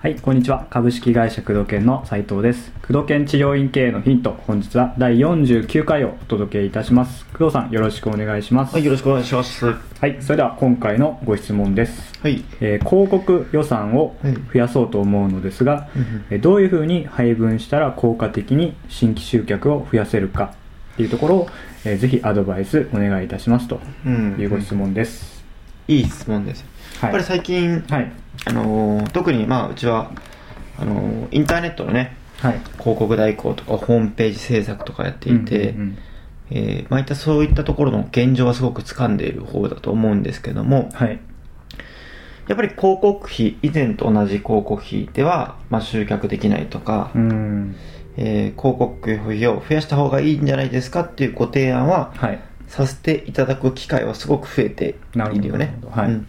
はい、こんにちは。株式会社工藤研の斉藤です。工藤研治療院経営のヒント、本日は第49回をお届けいたします。工藤さん、よろしくお願いします。はい、よろしくお願いします。ははい、それでは今回のご質問です。い。えー広告予算をはい増やそうと思うのですが、うんうんえーどういうふうに配分したら効果的に新規集客を増やせるかっていうところを、えーぜひアドバイスお願いいたしますとうんいうご質問です。いい質問です。はいやっぱり最近、はい。あのー特にまあうちはあのーインターネットのねはい。広告代行とかホームページ制作とかやっていて、うんうんえーまあいったそういったところの現状はすごく掴んでいる方だと思うんですけどもうん、はい。やっぱり広告費以前と同じ広告費では、まあ、集客できないとか、うん。えー広告費を増やした方がいいんじゃないですかっていうご提案ははい。させていただく機会はすごく増えているよね。はいうん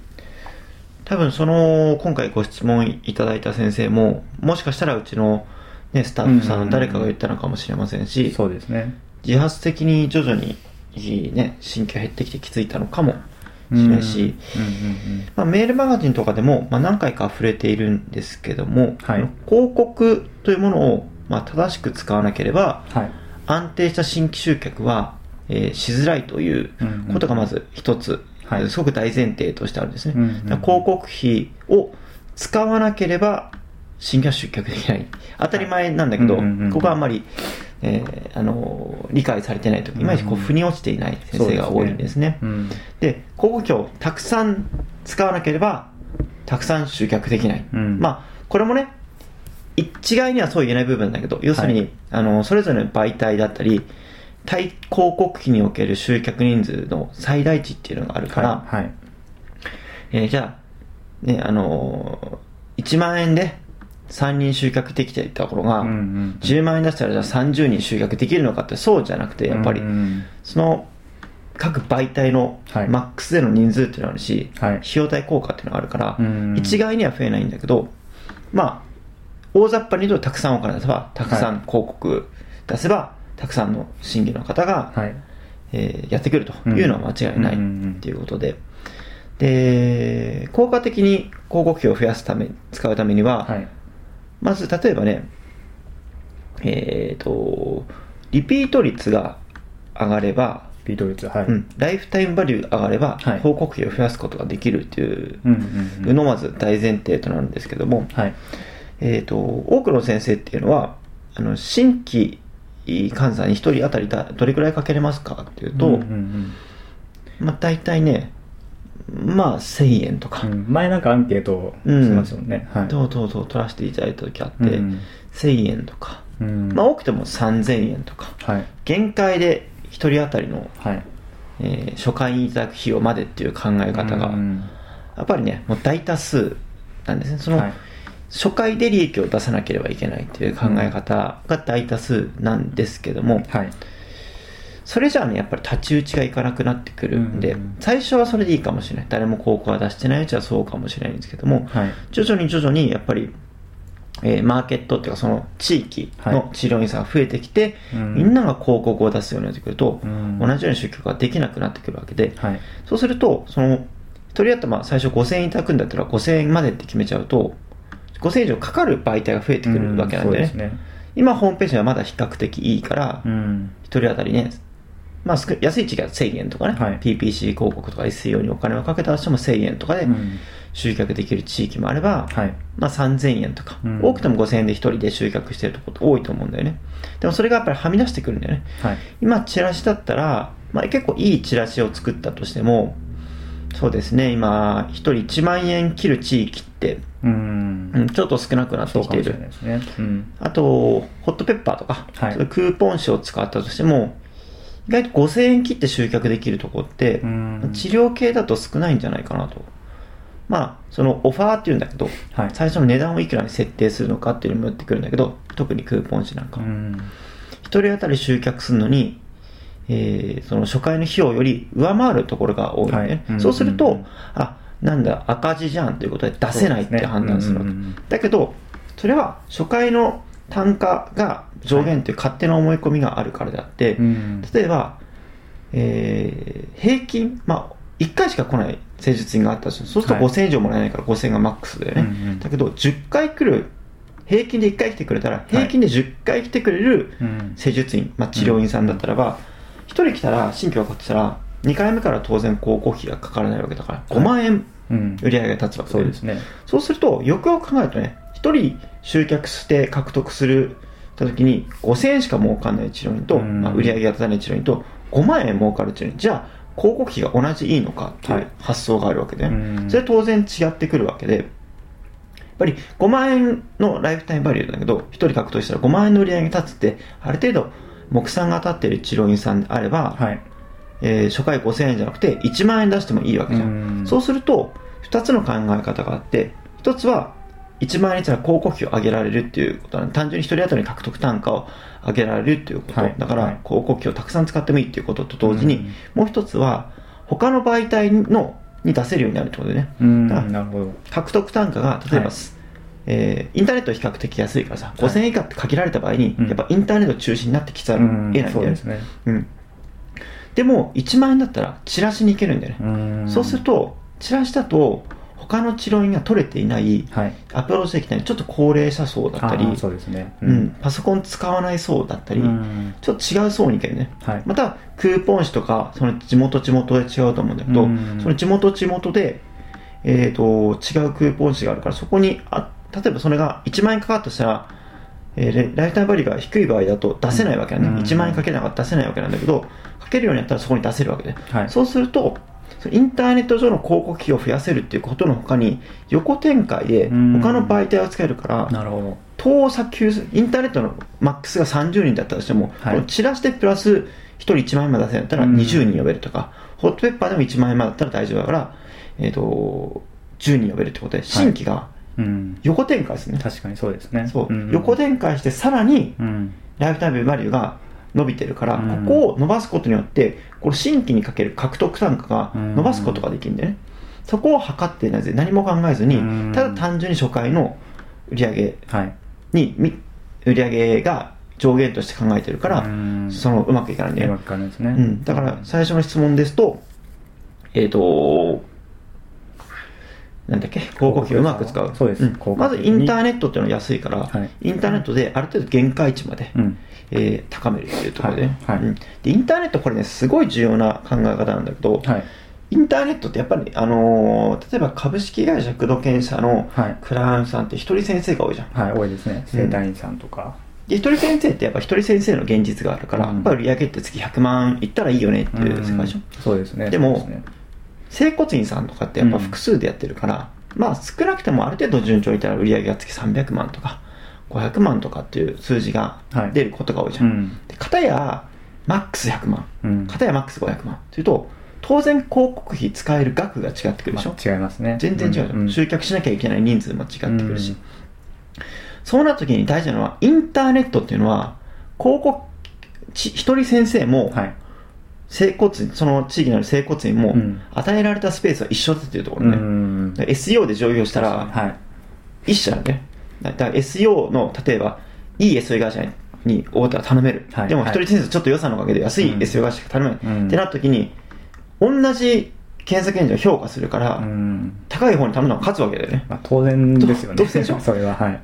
多分その今回ご質問いただいた先生ももしかしたらうちの、ね、スタッフさんの誰かが言ったのかもしれませんし、そうですね。自発的に徐々に、ね、新規が減ってきて気づいたのかもしれないし、まあ、メールマガジンとかでも、まあ、何回か触れているんですけども、はい広告というものを、まあ、正しく使わなければはい。安定した新規集客は、えーしづらいということがまず一つ、はい。すごく大前提としてあるんですね、うんうんうん。だから広告費を使わなければ新規は集客できない。当たり前なんだけど、うんうんうんここはあんまり、えーあのー理解されてないといまいちこううんうん腑に落ちていない先生が多いんですね、うん。で、広告費をたくさん使わなければ、たくさん集客できない。うん。まあ、これもね、一概にはそう言えない部分だけど、要するに、はいあの、それぞれの媒体だったり、対広告費における集客人数の最大値っていうのがあるから、はい。はい。えーじゃあ、ね、あのー、1万円で3人集客できていたところが、うんうん10万円出したらじゃあ30人集客できるのかってそうじゃなくて、やっぱり、うんうんその各媒体のはい。マックスでの人数っていうのがあるし、はい。費用対効果っていうのがあるから、うん。一概には増えないんだけど、まあ、大雑把に言うとたくさんお金出せば、たくさん広告出せば、たくさんの審議の方が、はい。えーやってくるというのは間違いないうんうんうんっていうことで、で、効果的に広告費を増やすため、使うためには、はい。まず例えばね、えっ、と、リピート率が上がれば、ビート率、はい。うん、ライフタイムバリューが上がれば、はい広告費を増やすことができるっていうのまず大前提となるんですけども、はい。えっ、と、多くの先生っていうのは、あの、新規患者に1人当たりだどれくらいかけれますかっていうと、うんうんまあ大体ね、まあ1000円とか、うんうん前なんかアンケートをしますよね。はい。どうどうぞ取らせていただいた時あって、うん1000円とか、うんまあ多くても3000円とか、はい。限界で1人当たりの、はい。えー初回にいただく費用までっていう考え方が、うんやっぱりね、もう大多数なんですね。その、はい初回で利益を出さなければいけないという考え方が大多数なんですけども、はい。それじゃあね、やっぱり太刀打ちがいかなくなってくるんで、うん最初はそれでいいかもしれない。誰も広告は出してないうちはそうかもしれないんですけども、はい。徐々に徐々にやっぱり、えーマーケットっていうかその地域の治療院さんが増えてきて、うんみんなが広告を出すようになってくると、うん同じような集客ができなくなってくるわけで、はい。そうすると、その、一人当たりまあ最初5000円いただくんだったら5000円までって決めちゃうと、5000円以上かかる媒体が増えてくるわけなんでね。うんですね。今ホームページはまだ比較的いいから、うん。一人当たりね、まあ少安い時期は1000円とかね、はい PPC 広告とか SEO にお金をかけたとしても1000円とかでうん集客できる地域もあれば、はい。まあ3000円とか、うん多くても5000円で一人で集客してるところ多いと思うんだよね。でもそれがやっぱりはみ出してくるんだよね。はい。今チラシだったら、まあ、結構いいチラシを作ったとしてもそうですね今1人1万円切る地域って、うん。うん、ちょっと少なくなってきている。あとホットペッパーとか、はい。クーポン紙を使ったとしても意外と5000円切って集客できるとこって、うん。治療系だと少ないんじゃないかなと。まあそのオファーっていうんだけど、はい。最初の値段をいくらに設定するのかっていうのにもよってくるんだけど特にクーポン紙なんか、うん。一人当たり集客するのに、えーその初回の費用より上回るところが多いね、はい。うん。そうすると、うん。うん。あなんだ赤字じゃんということで出せないって判断するわけ、ね。うんうんうんだけどそれは初回の単価が上限という勝手な思い込みがあるからであって、うん例えばえー平均、まあ、1回しか来ない施術院があったとしてそうするとはい。5000以上もらえないから5000がマックスだよね、うんうんだけど10回来る平均で1回来てくれたら平均で10回来てくれるうん。施術院、まあ、治療院さんだったらば、1人来たら新規分かってたら2回目から当然広告費がかからないわけだから5万円うん。売り上げが立つわけそうですね。そうすると、よくよく考えるとね、1人集客して獲得するた時に、5000円しか儲かんない治療院と、うん。まあ、売り上げが立たない治療院と、5万円儲かる治療院、じゃあ、広告費が同じいいのかっていはい。う発想があるわけで、うん。それ当然違ってくるわけで、やっぱり5万円のライフタイムバリューだけど、1人獲得したら5万円の売り上げが立つって、ある程度、目算が当たっている治療院さんであれば、はいえー初回5000円じゃなくて1万円出してもいいわけじゃん、うん。そうすると2つの考え方があって1つは1万円にしたら広告費を上げられるっていうことなの単純に1人当たり獲得単価を上げられるっていうこと、はい。だからはい。広告費をたくさん使ってもいいっていうことと同時に、うん。もう1つは他の媒体のに出せるようになるってことでね。るほど。獲得単価が例えば、はい。えーインターネットは比較的安いからさはい5000円以下って限られた場合に、うん。やっぱインターネット中心になってきちゃう。うん。得ないんだよねそうですね。うん、でも1万円だったらチラシに行けるんだよね、うん。そうするとチラシだと他の治療院が取れていないはい。アプローチできないちょっと高齢者層だったりそうですね。うん、パソコン使わない層だったり、うん。ちょっと違う層に行けるね。はい。またクーポン紙とかその地元地元で違うと思うんだけど、うん。その地元地元で、えー、と違うクーポン紙があるからそこにあ例えばそれが1万円かかったとしたら、えーレライフタイムバリューが低い場合だと出せないわけだね、うん。1万円かけなかったら出せないわけなんだけどかけるようになったらそこに出せるわけで、はい。そうするとインターネット上の広告費を増やせるっていうことの他に横展開でうん。他の媒体を使えるから、なるほど。遠さ急すインターネットのマックスが30人だったとしても、はい。チラシでプラス1人1万円まで出せるんだったらうん。20人呼べるとか、ホットペッパーでも1万円までだったら大丈夫だから、えー、と10人呼べるってことで新規がうん横展開ですね、確かにそうですね。そう。うん。横展開してさらにうん。ライフタイムバリューが伸びてるから、うん。ここを伸ばすことによってこの新規にかける獲得単価が伸ばすことができるんでね、そこを測ってなぜ。何も考えずに、うん。ただ単純に初回の売り上げはい。売り上げが上限として考えてるから、うん。そのうまくいかないんだよね、わかんないですね。うん、だから最初の質問ですとえっ、となんだっけ？広告費をうまく使う。そうです。ん。広告まずインターネットっていうのは安いから、はい。インターネットである程度限界値まで、うん。えー高めるっていうところで,、はい。はい。うん。でインターネットこれねすごい重要な考え方なんだけど、はい。インターネットってやっぱり、あのー例えば株式会社工藤研社のはい。クライアントさんって一人先生が多いじゃん。はい多いですね。生体院さんとか。で一人先生ってやっぱ一人先生の現実があるから、うん。やっぱり売り上げって月100万いったらいいよねっていう世界でしょ、うん。そうですね。でも整骨院さんとかってやっぱ複数でやってるから、まあ少なくてもある程度順調にいったら売り上げが月300万とか500万とかっていう数字がはい。出ることが多いじゃ。うん。んで片やマックス100万、うん。片やマックス500万。というと当然広告費使える額が違ってくるでしょ、まあ違いますね。全然違うじゃん、ん集客しなきゃいけない人数も違ってくるし、うん。そうなった時に大事なのはインターネットっていうのは広告ち一人先生も、はい整骨院その地域にある整骨院も、うん。与えられたスペースは一緒だっていうとこうろね、ん。だから SEO で上場したらはい。一社なんだよだから SEO の例えばいい SEO 会社に大手は頼める、はい。でも一人先生ちょっと予算のおかげで安いうん。SEO 会社が頼めない、うん。ってなった時に同じ検索エンジンを評価するから、うん。高い方に頼むのが勝つわけだよね。まあ当然ですよね。でしょそれは。はい。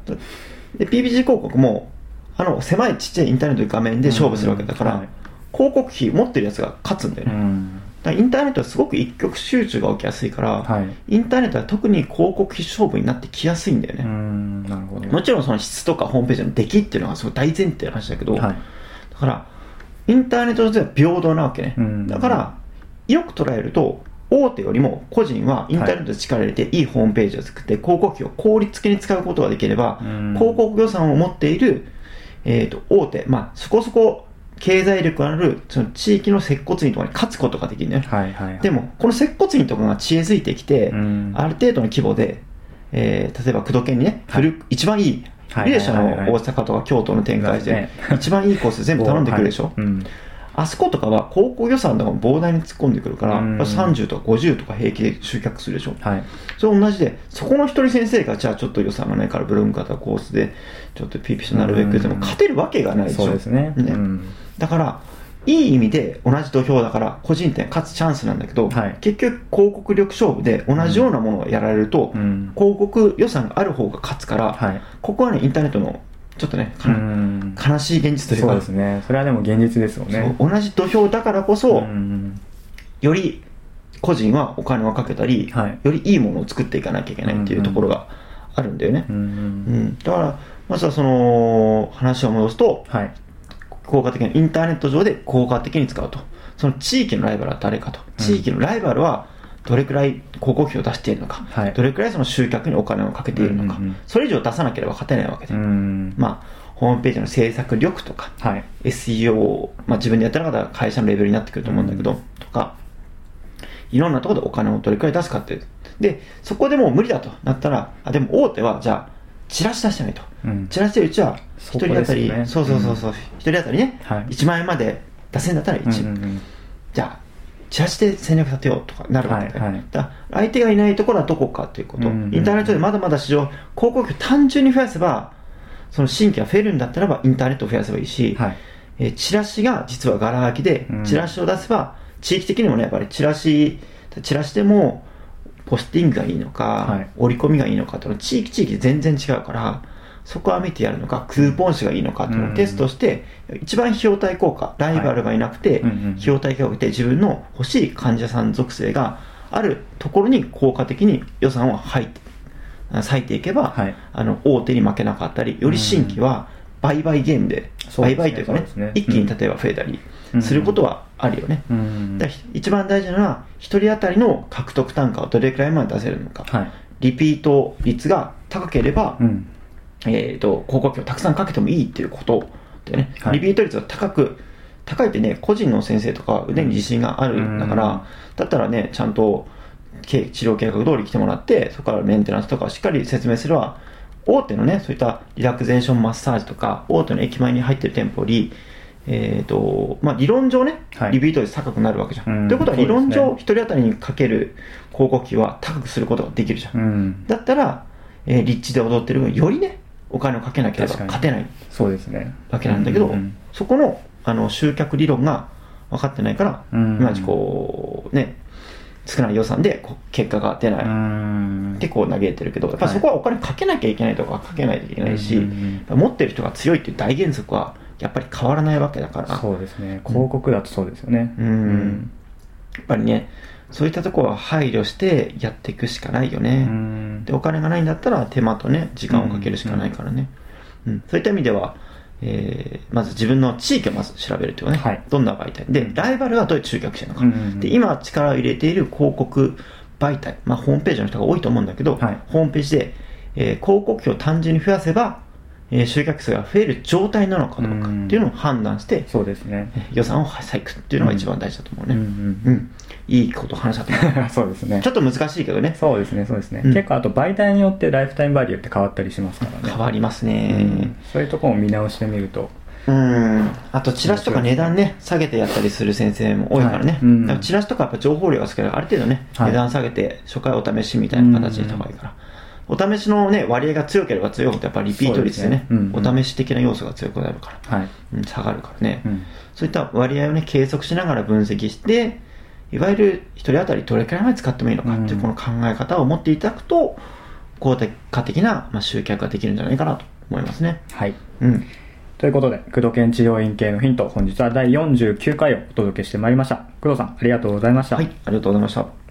で PPG 広告もあの狭いちっちゃいインターネットの画面で勝負するわけだから、うんはい広告費持ってるやつが勝つんだようね、ん。だからインターネットはすごく一極集中が起きやすいから、はい。インターネットは特に広告費勝負になってきやすいんだようね、んなるほど。もちろんその質とかホームページの出来っていうのがすごい大前提の話だけど、はい。だからインターネット上では平等なわけね、うん。だからよく捉えると大手よりも個人はインターネットで力を入れていいホームページを作って広告費を効率的に使うことができれば、うん。広告予算を持っている、えー、と大手、まあ、そこそこ経済力のあるその地域の接骨院とかに勝つことができるね、はいはいはい。でもこの接骨院とかが知恵づいてきて、うん。ある程度の規模で、えー例えば工藤県にね、はい。一番いいはいリレー社の大阪とか京都の展開で一番いいコース全部頼んでくるでしょ、はい。うんあそことかは高校予算とかも膨大に突っ込んでくるから、うん。30とか50とか平気で集客するでしょ。はい。それ同じで、そこの一人先生が、じゃあちょっと予算がないから、ブログ型コースで、ちょっと PPC なるべくでも勝てるわけがないでしょ。そうですね。ね。うん。だから、いい意味で同じ土俵だから個人店勝つチャンスなんだけど、はい。結局広告力勝負で同じようなものをやられると、うん。広告予算がある方が勝つから、はい。ここはねインターネットのちょっとね、かうん。悲しい現実というか。そうですね。それはでも現実ですよね。同じ土俵だからこそ、ん。より個人はお金をかけたり、はい。よりいいものを作っていかなきゃいけないっていうところがあるんだよね、うんうんだからまずはその話を戻すとはい。効果的なインターネット上で効果的に使うと。その地域のライバルは誰かと。地域のライバルはどれくらい広告費を出しているのか、はい。どれくらいその集客にお金をかけているのか、うんうんうん。それ以上出さなければ勝てないわけで、うん。まあホームページの制作力とかはい。SEO、まあ、自分でやってなかったら会社のレベルになってくると思うんだけど、とかいろんなところでお金をどれくらい出すかっていう。でそこでもう無理だとなったらあでも大手はじゃあチラシ出してないと、うん。チラシでうちはそ1人当たり、こですよね。そうそうそうそう、一人当たりね、はい。1万円まで出せんだったら1、うんうんうん。じゃあチラシで戦略立てようとかなるわけで、はいはい。相手がいないところはどこかということ、うんうん。うんインターネットでまだまだ市場広告費を単純に増やせばその新規が増えるんだったらばインターネットを増やせばいいし、はい。えーチラシが実はガラ空きで、うん。チラシを出せば地域的にもねやっぱりチラシチラシでもポスティングがいいのか、はい。折り込みがいいのかっていうのは地域地域で全然違うからそこは見てやるのかクーポン紙がいいのかっていうのをテストして、一番費用対効果ライバルがいなくて、うんうん費用対効果で自分の欲しい患者さん属性があるところに効果的に予算を入ってあ割いていけば、はい。あの大手に負けなかったりより新規は売買ゲームで、売買というかねね。一気に例えば増えたりすることはあるよね、うんだから一番大事なのは1人当たりの獲得単価をどれくらいまで出せるのか、はい。リピート率が高ければ、うんえー、と広告費をたくさんかけてもいいっていうことでね、はい。リピート率が高く高いってね個人の先生とか腕に自信があるんだから、うん。だったらねちゃんとけ治療計画通り来てもらってそこからメンテナンスとかをしっかり説明すれば大手のねそういったリラクゼーションマッサージとか大手の駅前に入ってる店舗よりえーとまあ、理論上ね、はい。リピート率高くなるわけじゃん。うん。ということは、理論上、1人当たりにかける広告費は高くすることができるじゃん。うん。だったら、えー立地で踊ってる分、よりね、お金をかけなければ勝てない。そうですね。わけなんだけど、うんうんそこのあの集客理論が分かってないから、うん。いまいちこう、ね、少ない予算で結果が出ない。うん。でこう嘆いてるけど、やっぱそこはお金かけなきゃいけないとかかけないといけないし、うんうんうん。やっぱ持ってる人が強いっていう大原則はやっぱり変わらないわけだから、そうですね広告だとそうですよねうんやっぱりね、そういったところは配慮してやっていくしかないようね。ん。でお金がないんだったら手間とね時間をかけるしかないからね、うん。そういった意味では、えーまず自分の地域をまず調べるというかね、はい。どんな媒体。でライバルはどういう集客してるのか、うんうんうん。で今力を入れている広告媒体、まあ、ホームページの人が多いと思うんだけど、はい。ホームページで、えー広告費を単純に増やせば、えー集客数が増える状態なのかどうかっていうのを判断して、そうですね。えー予算を割くっていうのが一番大事だと思うね、ううんんいいこと話した そうですね。ちょっと難しいけどね。そうですねそうですね。うん。結構あと媒体によってライフタイムバリューって変わったりしますからね。変わりますうね、ん。そういうところも見直してみると。うん。あとチラシとか値段ね下げてやったりする先生も多いからね、はいうんチラシとかやっぱ情報量が少ない。からある程度ね、はい。値段下げて初回お試しみたいな形にした方がいいから、お試しのね割合が強ければ強いほどやっぱりリピート率でねねうん。うん。お試し的な要素が強くなるから、はい。うん、下がるからね、うん。そういった割合をね計測しながら分析していわゆる1人当たりどれくらいまで使ってもいいのかっていうこの考え方を持っていただくと効果的な、まあ、集客ができるんじゃないかなと思いますね。はい。うん。ということで、工藤研治療院系のヒント、本日は第49回をお届けしてまいりました。工藤さん、ありがとうございました。はいありがとうございました